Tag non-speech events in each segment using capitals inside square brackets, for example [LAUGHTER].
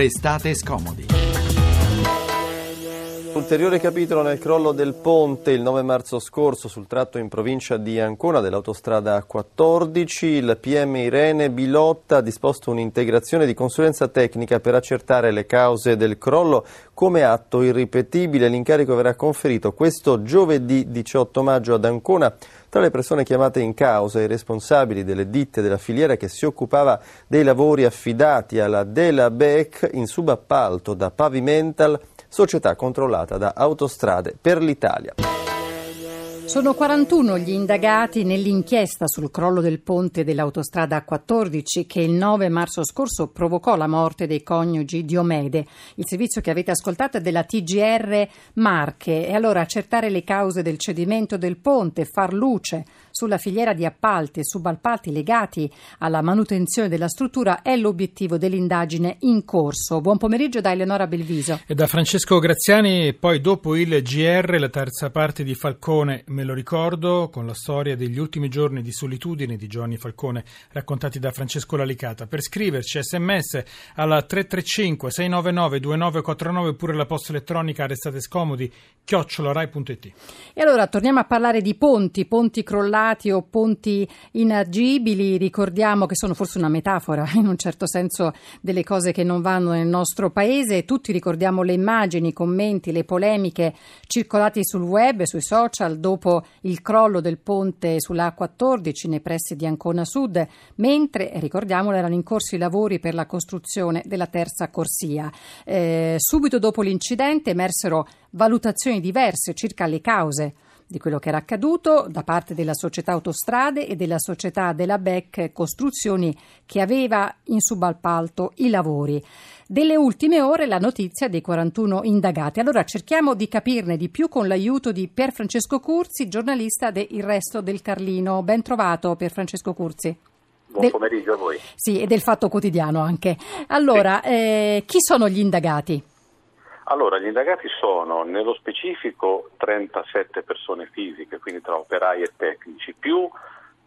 Restate scomodi. Ulteriore capitolo nel crollo del ponte il 9 marzo scorso sul tratto in provincia di Ancona dell'autostrada 14. Il PM Irene Bilotta ha disposto un'integrazione di consulenza tecnica per accertare le cause del crollo come atto irripetibile. L'incarico verrà conferito questo giovedì 18 maggio ad Ancona. Tra le persone chiamate in causa i responsabili delle ditte della filiera che si occupava dei lavori affidati alla Dela Beck in subappalto da Pavimental, società controllata da Autostrade per l'Italia. Sono 41 gli indagati nell'inchiesta sul crollo del ponte dell'autostrada A14 che il 9 marzo scorso provocò la morte dei coniugi Diomede. Il servizio che avete ascoltato è della TGR Marche e allora accertare le cause del cedimento del ponte, far luce sulla filiera di appalti e subappalti legati alla manutenzione della struttura è l'obiettivo dell'indagine in corso. Buon pomeriggio da Eleonora Belviso. E da Francesco Graziani e poi dopo il GR la terza parte di Falcone me lo ricordo, con la storia degli ultimi giorni di solitudine di Giovanni Falcone raccontati da Francesco Lalicata. Per scriverci sms alla 335 699 2949 oppure la posta elettronica restate scomodi chiocciolarai.it. E allora torniamo a parlare di ponti, ponti crollati o ponti inagibili. Ricordiamo che sono forse una metafora [LAUGHS] in un certo senso delle cose che non vanno nel nostro paese. Tutti ricordiamo le immagini, i commenti, le polemiche circolati sul web e sui social dopo il crollo del ponte sulla A14 nei pressi di Ancona Sud, mentre, ricordiamolo, erano in corso i lavori per la costruzione della terza corsia. Eh, subito dopo l'incidente emersero valutazioni diverse circa le cause di quello che era accaduto da parte della società Autostrade e della società della BEC Costruzioni che aveva in subappalto i lavori. Delle ultime ore la notizia dei 41 indagati. Allora cerchiamo di capirne di più con l'aiuto di Pier Francesco Curzi, giornalista de Il Resto del Carlino. Ben trovato Pier Francesco Curzi. Buon pomeriggio a voi. Sì, e del Fatto Quotidiano anche. Allora, sì. eh, chi sono gli indagati? Allora, gli indagati sono nello specifico 37 persone fisiche, quindi tra operai e tecnici, più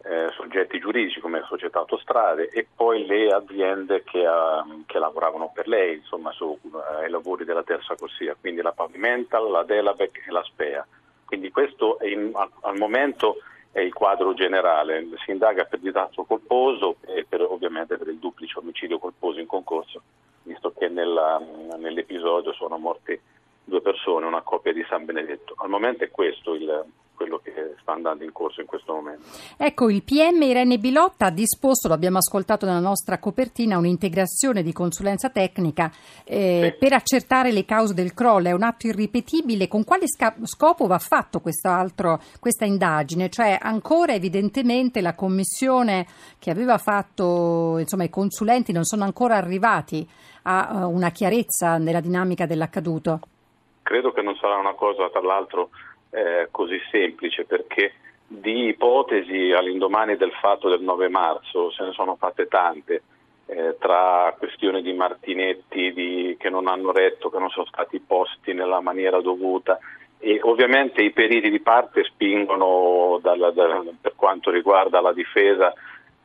eh, soggetti giuridici come società autostrade e poi le aziende che, uh, che lavoravano per lei, insomma, sui uh, lavori della terza corsia, quindi la Pavimental, la Delabec e la Spea. Quindi questo in, al, al, momento è il quadro generale, si indaga per disastro colposo e per, ovviamente per il duplice omicidio colposo in concorso, visto che nella, nell'episodio sono morti due persone, una coppia di San Benedetto. Al momento è questo il, quello che sta andando in corso in questo momento. Ecco, il PM Irene Bilotta ha disposto, lo abbiamo ascoltato nella nostra copertina, un'integrazione di consulenza tecnica eh, sì. per accertare le cause del crollo. È un atto irripetibile. Con quale sca- scopo va fatto questa indagine? Cioè, ancora evidentemente la commissione che aveva fatto, insomma, i consulenti non sono ancora arrivati a uh, una chiarezza nella dinamica dell'accaduto? Credo che non sarà una cosa, tra l'altro, eh, così semplice perché di ipotesi all'indomani del fatto del 9 marzo se ne sono fatte tante. Eh, tra questioni di Martinetti di, che non hanno retto, che non sono stati posti nella maniera dovuta e ovviamente i periti di parte spingono dalla, da, per quanto riguarda la difesa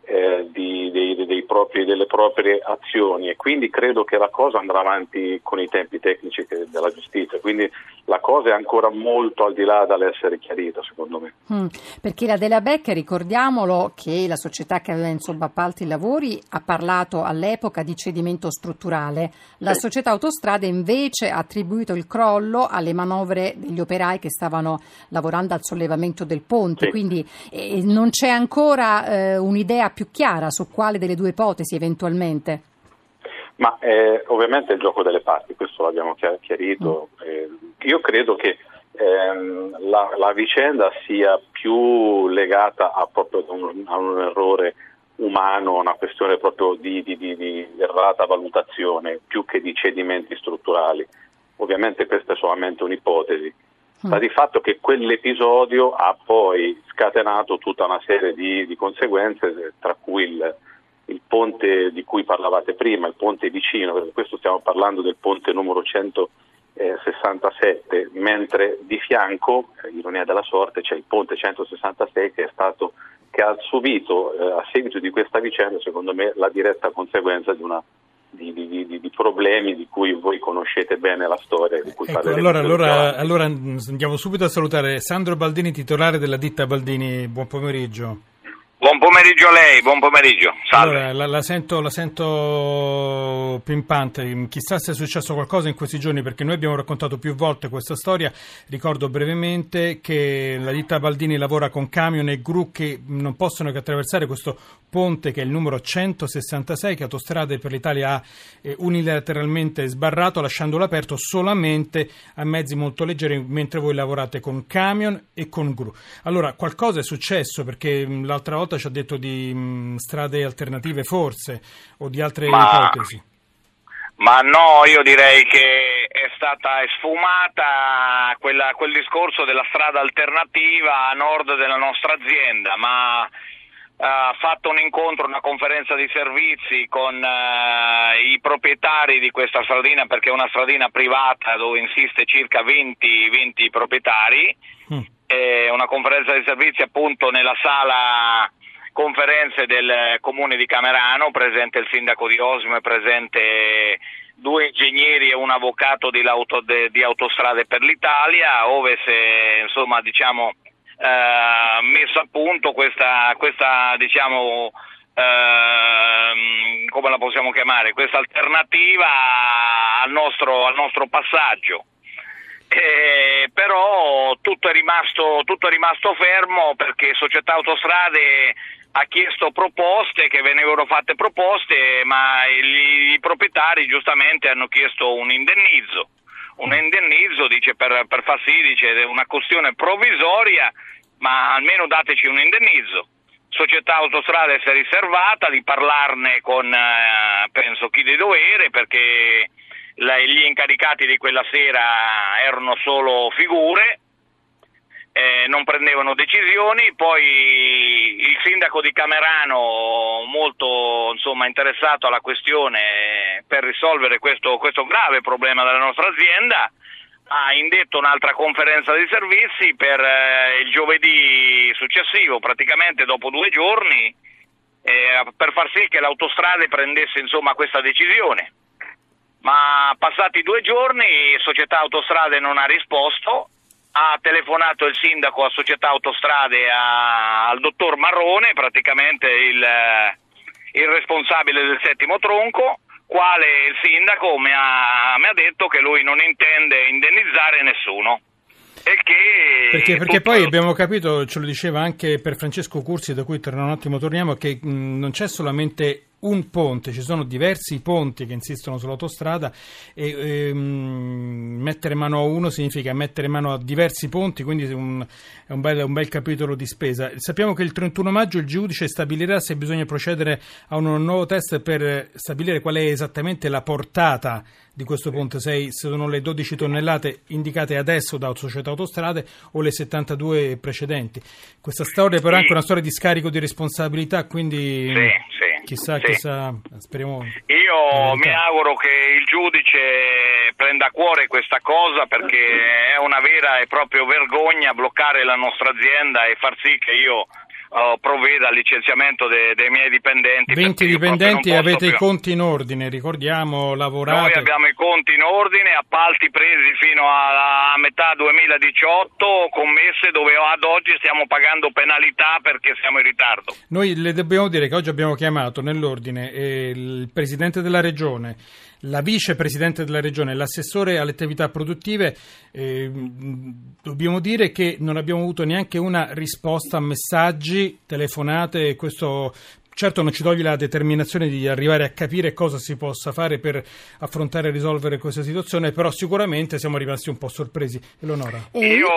eh, di, dei, dei propri, delle proprie azioni. E quindi credo che la cosa andrà avanti con i tempi tecnici della giustizia, quindi la cosa è ancora molto al di là dall'essere chiarita secondo me. Mm, perché la Della Becca, ricordiamolo che la società che aveva in subappalto i lavori ha parlato all'epoca di cedimento strutturale, la sì. società Autostrade invece ha attribuito il crollo alle manovre degli operai che stavano lavorando al sollevamento del ponte, sì. quindi eh, non c'è ancora eh, un'idea più chiara su quale delle due ipotesi eventualmente? Ma eh, ovviamente è il gioco delle parti, questo l'abbiamo chiarito. Mm. Eh, io credo che ehm, la, la, vicenda sia più legata a, proprio a un, a un errore umano, una questione proprio di, di, di, di, errata valutazione, più che di cedimenti strutturali. Ovviamente questa è solamente un'ipotesi. Sta mm. di fatto che quell'episodio ha poi scatenato tutta una serie di, di conseguenze, tra cui il, il, ponte di cui parlavate prima, il ponte vicino, perché questo stiamo parlando del ponte numero 167, mentre di fianco, eh, ironia della sorte, c'è il ponte 166 che, stato, che ha subito eh, a seguito di questa vicenda, secondo me, la diretta conseguenza di una di, di, di, di, problemi di cui voi conoscete bene la storia. Di cui ecco, allora, allora, allora andiamo subito a salutare Sandro Baldini, titolare della ditta Baldini. Buon pomeriggio. Buon pomeriggio a lei, buon pomeriggio. Allora, la, la, sento, la, sento, pimpante, chissà se è successo qualcosa in questi giorni perché noi abbiamo raccontato più volte questa storia. Ricordo brevemente che la ditta Baldini lavora con camion e gru che non possono che attraversare questo ponte che è il numero 166 che Autostrade per l'Italia ha eh, unilateralmente sbarrato lasciandolo aperto solamente a mezzi molto leggeri mentre voi lavorate con camion e con gru. Allora qualcosa è successo perché l'altra volta ci ha detto di mh, strade alternative forse o di altre ma, ipotesi. Ma no, io direi che è stata sfumata quella, quel discorso della strada alternativa a nord della nostra azienda, ma ha fatto un incontro, una conferenza di servizi con uh, i proprietari di questa stradina perché è una stradina privata dove insiste circa 20, 20 proprietari, mm. una conferenza di servizi appunto nella sala conferenze del comune di Camerano, presente il sindaco di Osimo e presente due ingegneri e un avvocato di, di Autostrade per l'Italia, ove se insomma diciamo eh, messo a punto questa, questa diciamo, eh, come la possiamo chiamare, questa alternativa al nostro, al nostro passaggio. Eh, però tutto è, rimasto, tutto è rimasto fermo perché Società Autostrade ha chiesto proposte, che venivano fatte proposte, ma i, i proprietari giustamente hanno chiesto un indennizzo un indennizzo dice, per, per far sì, dice, una questione provvisoria, ma almeno dateci un indennizzo. Società Autostrade si è riservata di parlarne con, eh, penso, chi di dovere, perché la, gli incaricati di quella sera erano solo figure, eh, non prendevano decisioni, poi il sindaco di Camerano, molto insomma, interessato alla questione per risolvere questo, questo grave problema della nostra azienda, ha indetto un'altra conferenza di servizi per eh, il giovedì successivo, praticamente dopo due giorni, eh, per far sì che l'autostrada prendesse insomma, questa decisione. Ma passati due giorni Società Autostrade non ha risposto, ha telefonato il sindaco a Società Autostrade a, al dottor Marrone, praticamente il, il responsabile del settimo tronco, quale il sindaco mi ha, mi ha detto che lui non intende indennizzare nessuno. Perché, perché poi abbiamo capito, ce lo diceva anche per Francesco Cursi, da cui tra un attimo torniamo, che mh, non c'è solamente un ponte, ci sono diversi ponti che insistono sull'autostrada e ehm, mettere mano a uno significa mettere mano a diversi ponti, quindi è un, è un, bel, un, bel, capitolo di spesa. Sappiamo che il 31 maggio il giudice stabilirà se bisogna procedere a un nuovo test per stabilire qual è esattamente la portata di questo ponte 6, se sono le 12 tonnellate indicate adesso da Società Autostrade o le 72 precedenti. Questa storia però è anche una storia di scarico di responsabilità, quindi... Sì, sì. Chissà, sì. chissà, speriamo. Io mi auguro che il giudice prenda a cuore questa cosa perché è una vera e propria vergogna bloccare la nostra azienda e far sì che io uh, provveda al licenziamento de- dei miei dipendenti. 20 dipendenti avete più. i conti in ordine, ricordiamo, lavorate. Noi abbiamo i conti in ordine, appalti presi fino a, a metà 2018, commesse dove ad oggi stiamo pagando penalità perché siamo in ritardo. Noi le dobbiamo dire che oggi abbiamo chiamato nell'ordine eh, il Presidente della Regione, la vicepresidente della regione l'assessore alle attività produttive, eh, dobbiamo dire che non abbiamo avuto neanche una risposta a messaggi, telefonate, questo Certo non ci toglie la determinazione di arrivare a capire cosa si possa fare per affrontare e risolvere questa situazione, però sicuramente siamo rimasti un po' sorpresi. Eleonora. Io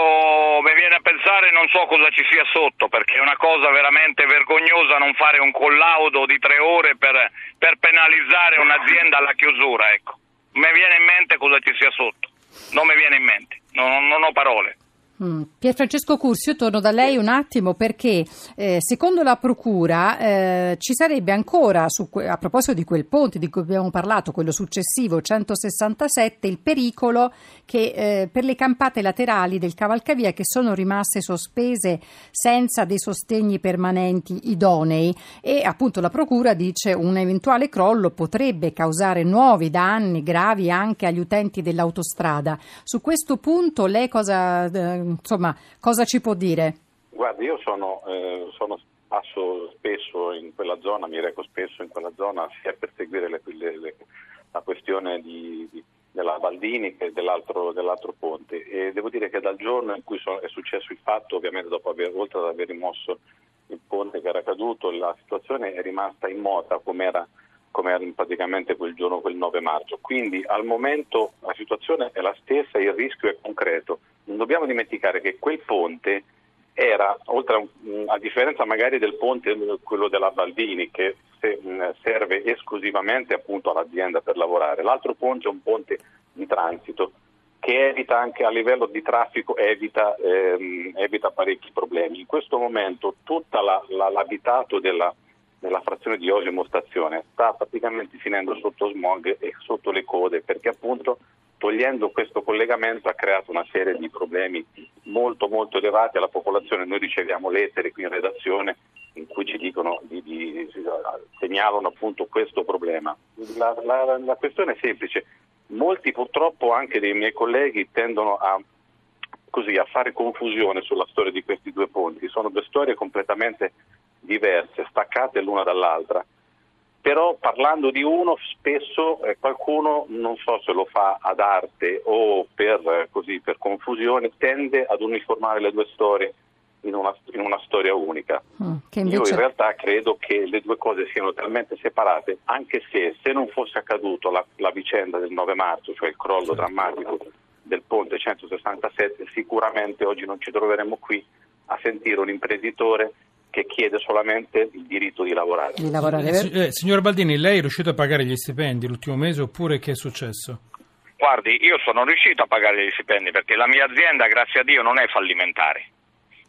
mi viene a pensare non so cosa ci sia sotto, perché è una cosa veramente vergognosa non fare un collaudo di tre ore per, per penalizzare un'azienda alla chiusura. Ecco. Mi viene in mente cosa ci sia sotto, non mi viene in mente, non, non ho parole. Mm. Pierfrancesco Cursi, io torno da lei un attimo perché eh, secondo la Procura eh, ci sarebbe ancora, que- a proposito di quel ponte di cui abbiamo parlato, quello successivo 167, il pericolo che eh, per le campate laterali del cavalcavia che sono rimaste sospese senza dei sostegni permanenti idonei e appunto la Procura dice un eventuale crollo potrebbe causare nuovi danni gravi anche agli utenti dell'autostrada. Su questo punto lei cosa eh, insomma, cosa ci può dire? Guardi, io sono, eh, sono, passo spesso in quella zona, mi reco spesso in quella zona sia per seguire le, le, le, la questione di, di, della Baldini che dell'altro, dell'altro, ponte e devo dire che dal giorno in cui sono, è successo il fatto, ovviamente dopo aver, oltre ad aver rimosso il ponte che era caduto, la situazione è rimasta immota come era come era praticamente quel giorno, quel 9 marzo. Quindi al momento la situazione è la stessa, il rischio è concreto. Non dobbiamo dimenticare che quel ponte era, oltre a, a differenza magari del ponte, quello della Baldini, che serve esclusivamente appunto all'azienda per lavorare, l'altro ponte è un ponte di transito che evita anche a livello di traffico evita, ehm, evita parecchi problemi. In questo momento tutto la, la, l'abitato della, nella frazione di Osimo Stazione sta praticamente finendo sotto smog e sotto le code perché appunto togliendo questo collegamento ha creato una serie di problemi molto molto elevati alla popolazione. Noi riceviamo lettere qui in redazione in cui ci dicono, di, di, segnalano appunto questo problema. La, la, la questione è semplice, molti purtroppo anche dei miei colleghi tendono a così a fare confusione sulla storia di questi due ponti, sono due storie completamente diverse, staccate l'una dall'altra. Però parlando di uno spesso eh, qualcuno, non so se lo fa ad arte o per, eh, così, per confusione, tende ad uniformare le due storie in una, in una storia unica. Mm, invece... Io in realtà credo che le due cose siano talmente separate, anche se se non fosse accaduto la, la vicenda del 9 marzo, cioè il crollo drammatico del ponte 167, sicuramente oggi non ci troveremmo qui a sentire un imprenditore che chiede solamente il diritto di lavorare. Di lavorare eh, signor Baldini, lei è riuscito a pagare gli stipendi l'ultimo mese oppure che è successo? Guardi, io sono riuscito a pagare gli stipendi perché la mia azienda, grazie a Dio, non è fallimentare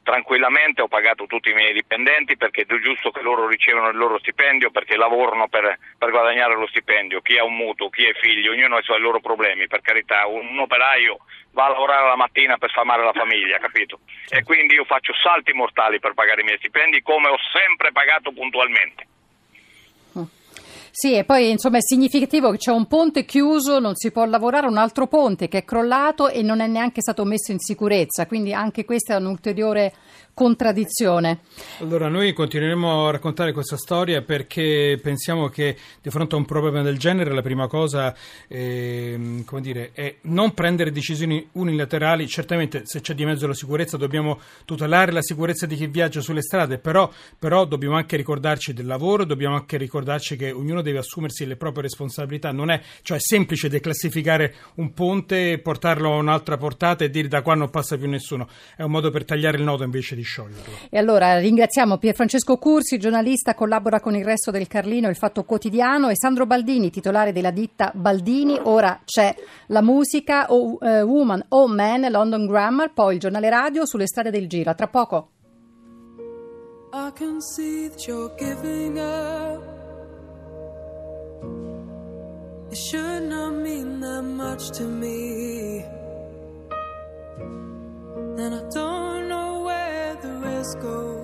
tranquillamente ho pagato tutti i miei dipendenti perché è giusto che loro ricevano il loro stipendio perché lavorano per, per, guadagnare lo stipendio, chi ha un mutuo, chi è figlio, ognuno ha i suoi loro problemi, per carità, un, un operaio va a lavorare la mattina per sfamare la famiglia, capito? E quindi io faccio salti mortali per pagare i miei stipendi come ho sempre pagato puntualmente. Sì, e poi insomma è significativo che c'è un ponte chiuso, non si può lavorare, un altro ponte che è crollato e non è neanche stato messo in sicurezza, quindi anche questa è un'ulteriore contraddizione. Allora, noi continueremo a raccontare questa storia perché pensiamo che di fronte a un problema del genere la prima cosa eh, dire, è non prendere decisioni unilaterali. Certamente se c'è di mezzo la sicurezza dobbiamo tutelare la sicurezza di chi viaggia sulle strade, però, però dobbiamo anche ricordarci del lavoro, dobbiamo anche ricordarci che ognuno deve assumersi le proprie responsabilità. Non è cioè, semplice declassificare un ponte, portarlo a un'altra portata e dire da qua non passa più nessuno. È un modo per tagliare il nodo invece di scioglierlo. E allora ringraziamo Pierfrancesco Cursi, giornalista, collabora con il resto del Carlino, il Fatto Quotidiano, e Sandro Baldini, titolare della ditta Baldini. Ora c'è la musica oh, uh, Woman, Oh Man, London Grammar, poi il giornale radio sulle strade del giro. A tra poco. I can see that you're giving up. It should not mean that much to me. And I don't Francisco.